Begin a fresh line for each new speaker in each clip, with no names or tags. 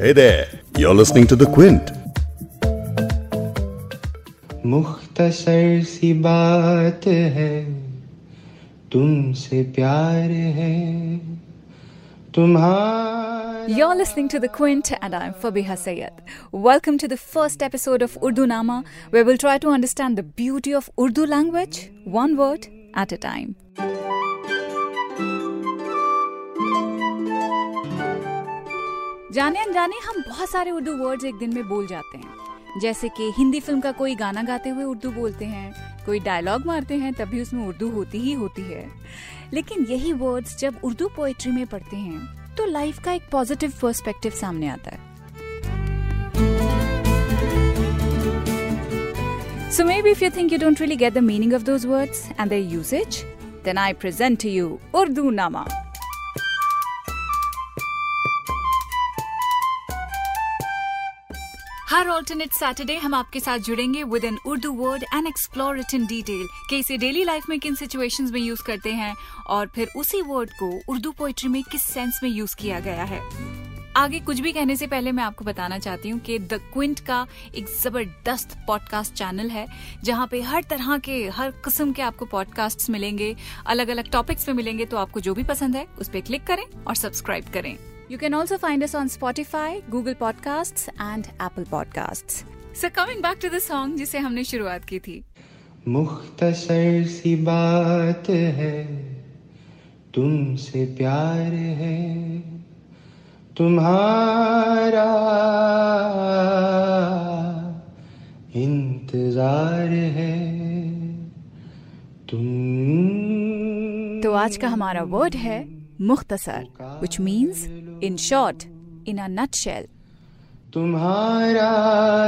Hey there, you're listening to The Quint.
मुख्तसर सी बात है तुमसे प्यार है तुम्हारा
You're listening to The Quint, and I'm Fabiha Sayed. Welcome to the first episode of Urdu Nama, where we'll try to understand the beauty of Urdu language, one word at a time. जाने अनजाने हम बहुत सारे Urdu words एक दिन में बोल जाते हैं। जैसे कि हिंदी फ़िल्म का कोई गाना गाते हुए उर्दू बोलते हैं कोई डायलॉग मारते हैं तभी उसमें उर्दू होती ही होती है। लेकिन यही वर्ड्स जब उर्दू पोएट्री में पढ़ते हैं तो लाइफ का एक पॉजिटिव पर्सपेक्टिव सामने आता है। So maybe if you think you don't really get the meaning of those words and their usage, then I present to you Urdu Nama. हर ऑल्टरनेट सैटरडे हम आपके साथ जुड़ेंगे with an Urdu word and explore it in detail कि इसे daily life में किन situations में यूज़ करते हैं, और फिर उसी वर्ड को उर्दू पोइट्री में किस सेंस में यूज़ किया गया है। आगे कुछ भी कहने से पहले मैं आपको बताना चाहती हूँ कि द क्विंट का एक ज़बरदस्त पॉडकास्ट चैनल है, जहाँ पे हर तरह के, हर किस्म के आपको पॉडकास्ट्स मिलेंगे अलग अलग टॉपिक्स पे मिलेंगे तो आपको जो भी पसंद है उस पर क्लिक करें और सब्सक्राइब करें। You can also find us on Spotify Google podcast and Apple podcast so coming back to the song जिसे हमने शुरुआत की थी।
मुख्तसर सी बात है तुमसे प्यार है तुम्हारा इंतज़ार है तुम
तो आज का हमारा वर्ड है मुख्तसर which means in short in a nutshell
तुम्हारा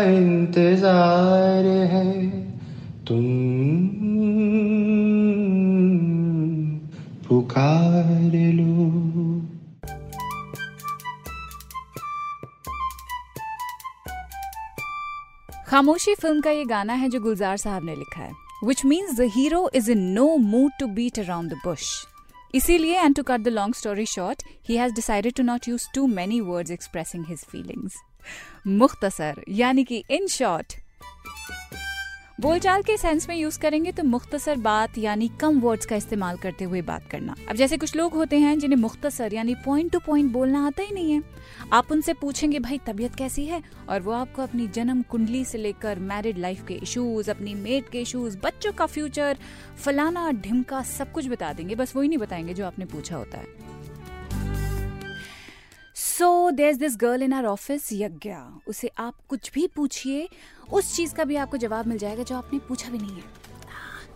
इंतज़ार है तुम पुकार लो।
खामोशी फ़िल्म का ये गाना है जो गुलजार साहब ने लिखा है which means the hero is in no mood to beat around the bush इसीलिए and to cut the long story short he has decided to not use too many words expressing his feelings मुख्तसर, यानी कि in short बोलचाल के sense में use करेंगे तो मुख्तसर बात यानी कम वर्ड्स का इस्तेमाल करते हुए बात करना। अब जैसे कुछ लोग होते हैं जिन्हें मुख्तसर यानी पॉइंट टू पॉइंट बोलना आता ही नहीं है। आप उनसे पूछेंगे, भाई, तबीयत कैसी है? और वो आपको अपनी जन्म कुंडली से लेकर मैरिड लाइफ के इशूज अपनी मेट के इशूज बच्चों का फ्यूचर फलाना ढिमका सब कुछ बता देंगे। बस वही नहीं बताएँगे जो आपने पूछा होता है। So there this girl in our office Yagya उसे आप कुछ भी पूछिए, उस चीज़ का भी आपको जवाब मिल जाएगा जो आपने पूछा भी नहीं है।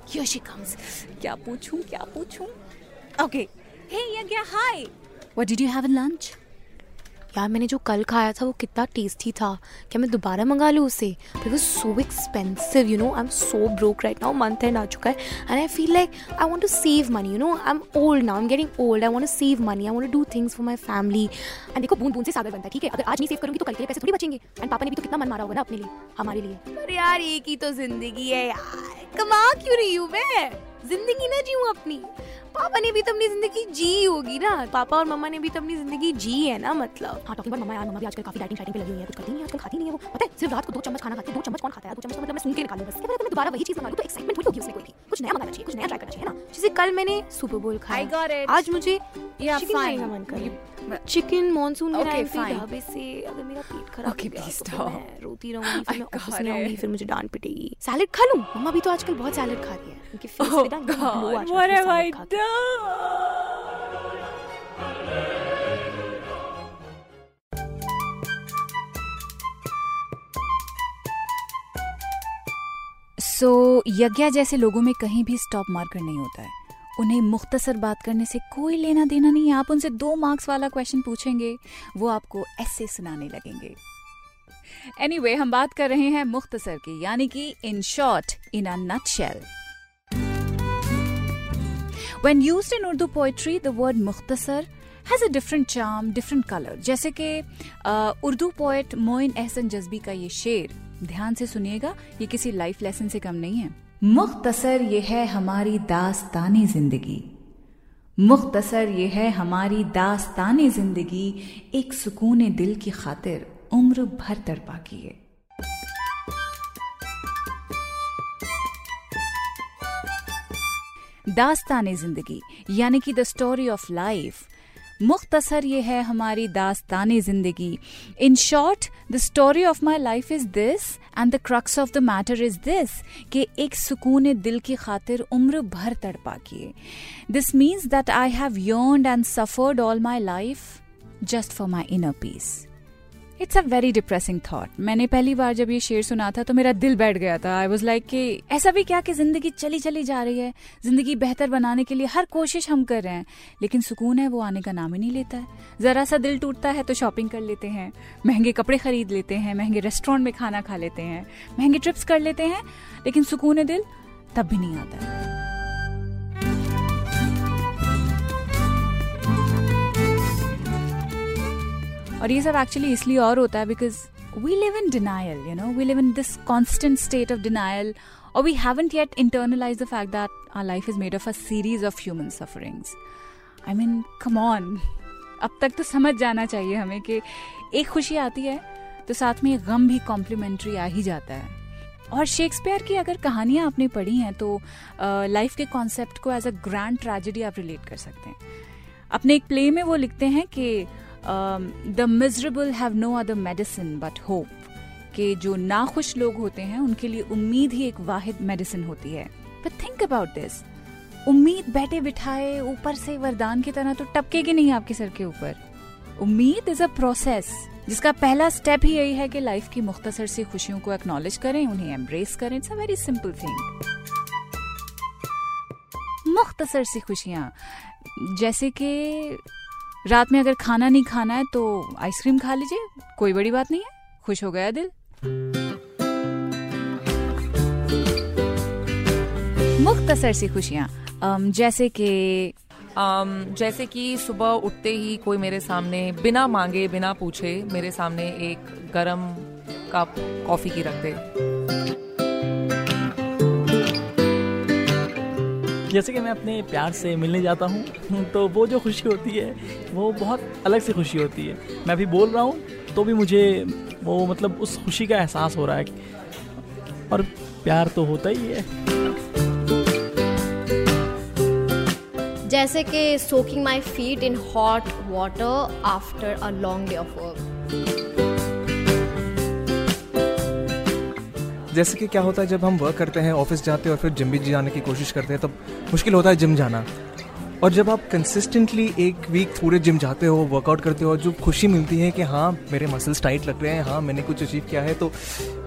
Here she comes. क्या पूछूँ क्या पूछूँ? Okay hey Yagya hi what did you have in lunch
यार, मैंने जो कल खाया था वो कितना टेस्टी था। क्या मैं दोबारा मंगा लूँ उसे? वो so expensive you know I am so broke right now month end आ चुका है। And I feel like I want to save money you know I am old now I am getting old I want to save money I want to do things for my family and देखो बूंद बूंद से सागर बनता है, ठीक है? अगर आज नहीं सेव करूँगी तो कल के लिए पैसे थोड़ी बचेंगे। एंड पापा ने भी तो कितना मन मारा होगा ना अपने लिए, हमारे लिए। अरे यार, एक ही तो ज़िंदगी है यार। कमा क्यों रही हूँ मैं? ज़िंदगी ना जीऊँ अपनी। पापा ने भी तो अपनी ज़िंदगी जी होगी ना। पापा और मम्मा ने भी तो अपनी ज़िंदगी जी है ना मतलब। हाँ टॉकिंग मम्मा यार मम्मा भी आजकल काफ़ी डाइटिंग शाइटिंग पे लगी हुई है कुछ करती नहीं आजकल खाती नहीं है वो। पता है सिर्फ़ रात को दो चम्मच खाना खाती है दो चम्मच कौन खाता है? दो चम्मच तो मतलब मैं सुन के निकालूं बस। मैं दोबारा वही चीज़ तो एक्साइटमेंट होगी उसमें कोई भी। कुछ नया मंगाना चाहिए कुछ नया ट्राई करना चाहिए ना? जैसे कल मैंने सुपर बोल खाया।
I got it.
आज मुझे चिकन मन कर मॉनसून के टाइम पे ढाबे से अगर मेरा पेट खराब हो गया तो मैं रोती रहूँगी फिर मैं ऑफ़िस में आऊँगी फिर मुझे डांट पिटेगी सैलेड खा लूँ? मम्मा भी तो आजकल बहुत सैलेड खा रही उनके फेस पे ना एकदम आ जाता है।
सो so, यज्ञा जैसे लोगों में कहीं भी स्टॉप मार्कर नहीं होता है। उन्हें मुख्तसर बात करने से कोई लेना देना नहीं। आप उनसे दो मार्क्स वाला क्वेश्चन पूछेंगे वो आपको ऐसे सुनाने लगेंगे। एनीवे anyway, हम बात कर रहे हैं मुख्तसर की यानी कि in short in a nutshell When used in Urdu poetry, the word मुख्तसर has a different charm, different color. जैसे कि उर्दू पोएट मोइन एहसन जज्बी का ये शेर ध्यान से सुनिएगा ये किसी लाइफ लेसन से कम नहीं है। मुख्तसर ये है हमारी दास्तानी ज़िंदगी। मुख्तसर ये है हमारी दास्तानी ज़िंदगी एक सुकून दिल की खातिर उम्र भर तड़पा की है। दास्तान ज़िंदगी, यानी कि द स्टोरी ऑफ़ लाइफ मुख्तसर ये है हमारी दास्तान ज़िंदगी. In short the story of my life is this and the crux of the matter is this कि एक सुकून दिल की खातिर उम्र भर तड़पा किए. This means that I have yearned and suffered all my life just for my inner peace it's a very depressing thought मैंने पहली बार जब ये शेर सुना था तो मेरा दिल बैठ गया था। आई वॉज़ लाइक कि ऐसा भी क्या कि ज़िंदगी चली चली जा रही है? ज़िंदगी बेहतर बनाने के लिए हर कोशिश हम कर रहे हैं, लेकिन सुकून है, वो आने का नाम ही नहीं लेता है। जरा सा दिल टूटता है तो शॉपिंग कर लेते हैं। महँगे कपड़े खरीद लेते हैं, महँगे रेस्टोरेंट में खाना खा लेते हैं, महँगे ट्रिप्स कर लेते हैं, लेकिन सुकून दिल तब भी नहीं आता। है और ये सब एक्चुअली इसलिए और होता है because we live in denial you know we live in this constant state of denial और we haven't yet internalize the fact that our life is made of a series of human sufferings I mean come on अब तक तो समझ जाना चाहिए हमें कि एक खुशी आती है तो साथ में एक गम भी कॉम्प्लीमेंट्री आ ही जाता है। और शेक्सपियर की अगर कहानियाँ आपने पढ़ी हैं तो लाइफ के कॉन्सेप्ट को एज अ ग्रैंड ट्रेजिडी आप रिलेट कर सकते हैं। अपने एक प्ले में वो लिखते हैं कि the miserable have no other medicine but hope कि जो नाखुश लोग होते हैं उनके लिए उम्मीद ही एक वाहिद मेडिसिन होती है बट थिंक अबाउट दिस उम्मीद बैठे बिठाए ऊपर से वरदान की तरह तो टपकेगी नहीं आपके सर के ऊपर उम्मीद इज़ अ प्रोसेस जिसका पहला स्टेप ही यही है कि लाइफ की मुख्तसर सी खुशियों को एक्नॉलेज करें उन्हें एम्ब्रेस करें it's a very simple thing मुख्तसर सी खुशियाँ जैसे कि रात में अगर खाना नहीं खाना है तो आइसक्रीम खा लीजिए। कोई बड़ी बात नहीं है। खुश हो गया दिल। मुख्तसर सी खुशियाँ। जैसे कि
um, जैसे कि सुबह उठते ही कोई मेरे सामने बिना मांगे बिना पूछे मेरे सामने एक गरम कप कॉफ़ी की रख दे।
जैसे कि मैं अपने प्यार से मिलने जाता हूँ तो वो जो खुशी होती है, वो बहुत अलग सी खुशी होती है। मैं अभी बोल रहा हूँ तो भी मुझे वो मतलब उस खुशी का एहसास हो रहा है और प्यार तो होता ही है।
जैसे कि soaking my feet in hot water after a long day of work
जैसे कि क्या होता है जब हम वर्क करते हैं ऑफ़िस जाते हैं और फिर जिम भी जाने की कोशिश करते हैं तब मुश्किल होता है जिम जाना। और जब आप कंसिस्टेंटली एक वीक पूरे जिम जाते हो वर्कआउट करते हो और जो खुशी मिलती है कि हाँ मेरे मसल्स टाइट लग रहे हैं हाँ मैंने कुछ अचीव किया है तो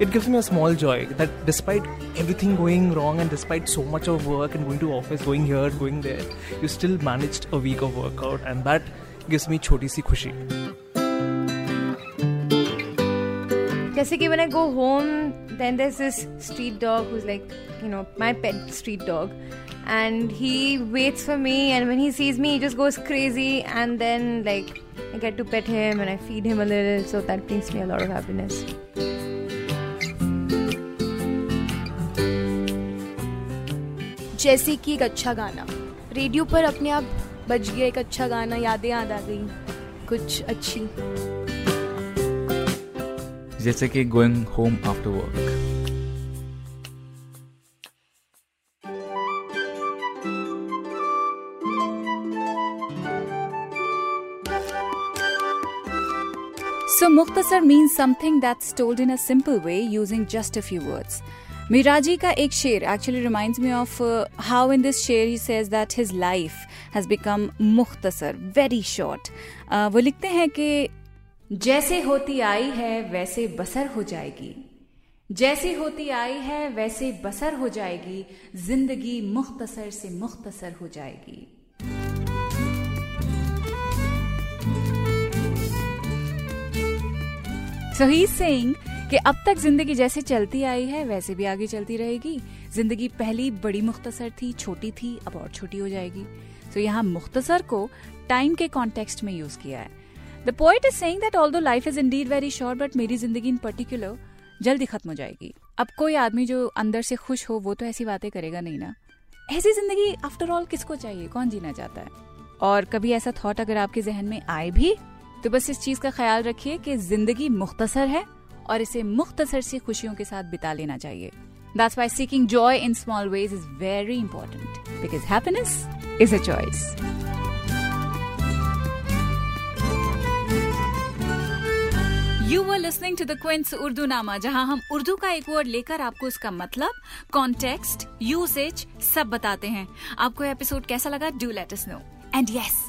it gives me a small joy that despite everything going wrong and despite so much of work and going to office going here going there you still manage a week of workout and that gives me छोटी सी खुशी।
जैसे कि I go home, then there's this street dog who's like, you know, my pet street dog. And he waits for me, and when he sees me, he just goes crazy. And then, like, I get to pet him and I feed him a little, so that brings me a lot of happiness.
जैसे कि एक अच्छा गाना radio पर अपने आप बज गया एक अच्छा गाना यादें याद आ गई कुछ अच्छी
जैसे कि going home
after work means something that's told in a simple way using just a few words. Miraji ka ek sher actually reminds me of uh, how in this sher he says that his life has become mukhtasar, very short. Uh, वो लिखते हैं कि जैसे होती आई है, वैसे बसर हो जाएगी। जैसे होती आई है, वैसे बसर हो जाएगी। ज़िंदगी मुख्तसर से मुख्तसर हो जाएगी। सो ही सेइंग कि अब तक ज़िंदगी जैसे चलती आई है, वैसे भी आगे चलती रहेगी। ज़िंदगी पहली बड़ी मुख्तसर थी, छोटी थी, अब और छोटी हो जाएगी। तो so यहाँ मुख्तसर को टाइम के कॉन्टेक्स्ट में यूज़ किया है। The point is saying that all life is indeed very short but मेरी ज़िंदगी इन पर्टिकुलर जल्दी खत्म हो जाएगी। अब कोई आदमी जो अंदर से खुश हो, वो तो ऐसी बातें करेगा नहीं ना। ऐसी ज़िंदगी आफ्टर ऑल किसको चाहिए? कौन जीना चाहता है? और कभी ऐसा थॉट अगर आपके जहन में आए भी तो बस इस चीज़ का ख्याल रखिए कि ज़िंदगी मुख्तसर है और इसे मुख्तसर सी खुशियों के साथ बिता लेना चाहिए। That's why seeking joy in small ways is very important, because happiness is a choice. You were listening to the Quince Urdu Nama, जहाँ हम उर्दू का एक वर्ड लेकर आपको उसका मतलब कॉन्टेक्स्ट यूसेज सब बताते हैं। आपको एपिसोड कैसा लगा? Do let us know and yes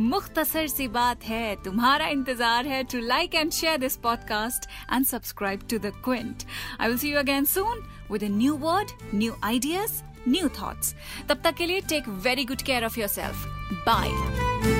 मुख्तसर सी बात है तुम्हारा इंतज़ार है to like and share this podcast and subscribe to the Quint I will see you again soon with a new word new ideas new thoughts तब तक के लिए take very good care of yourself bye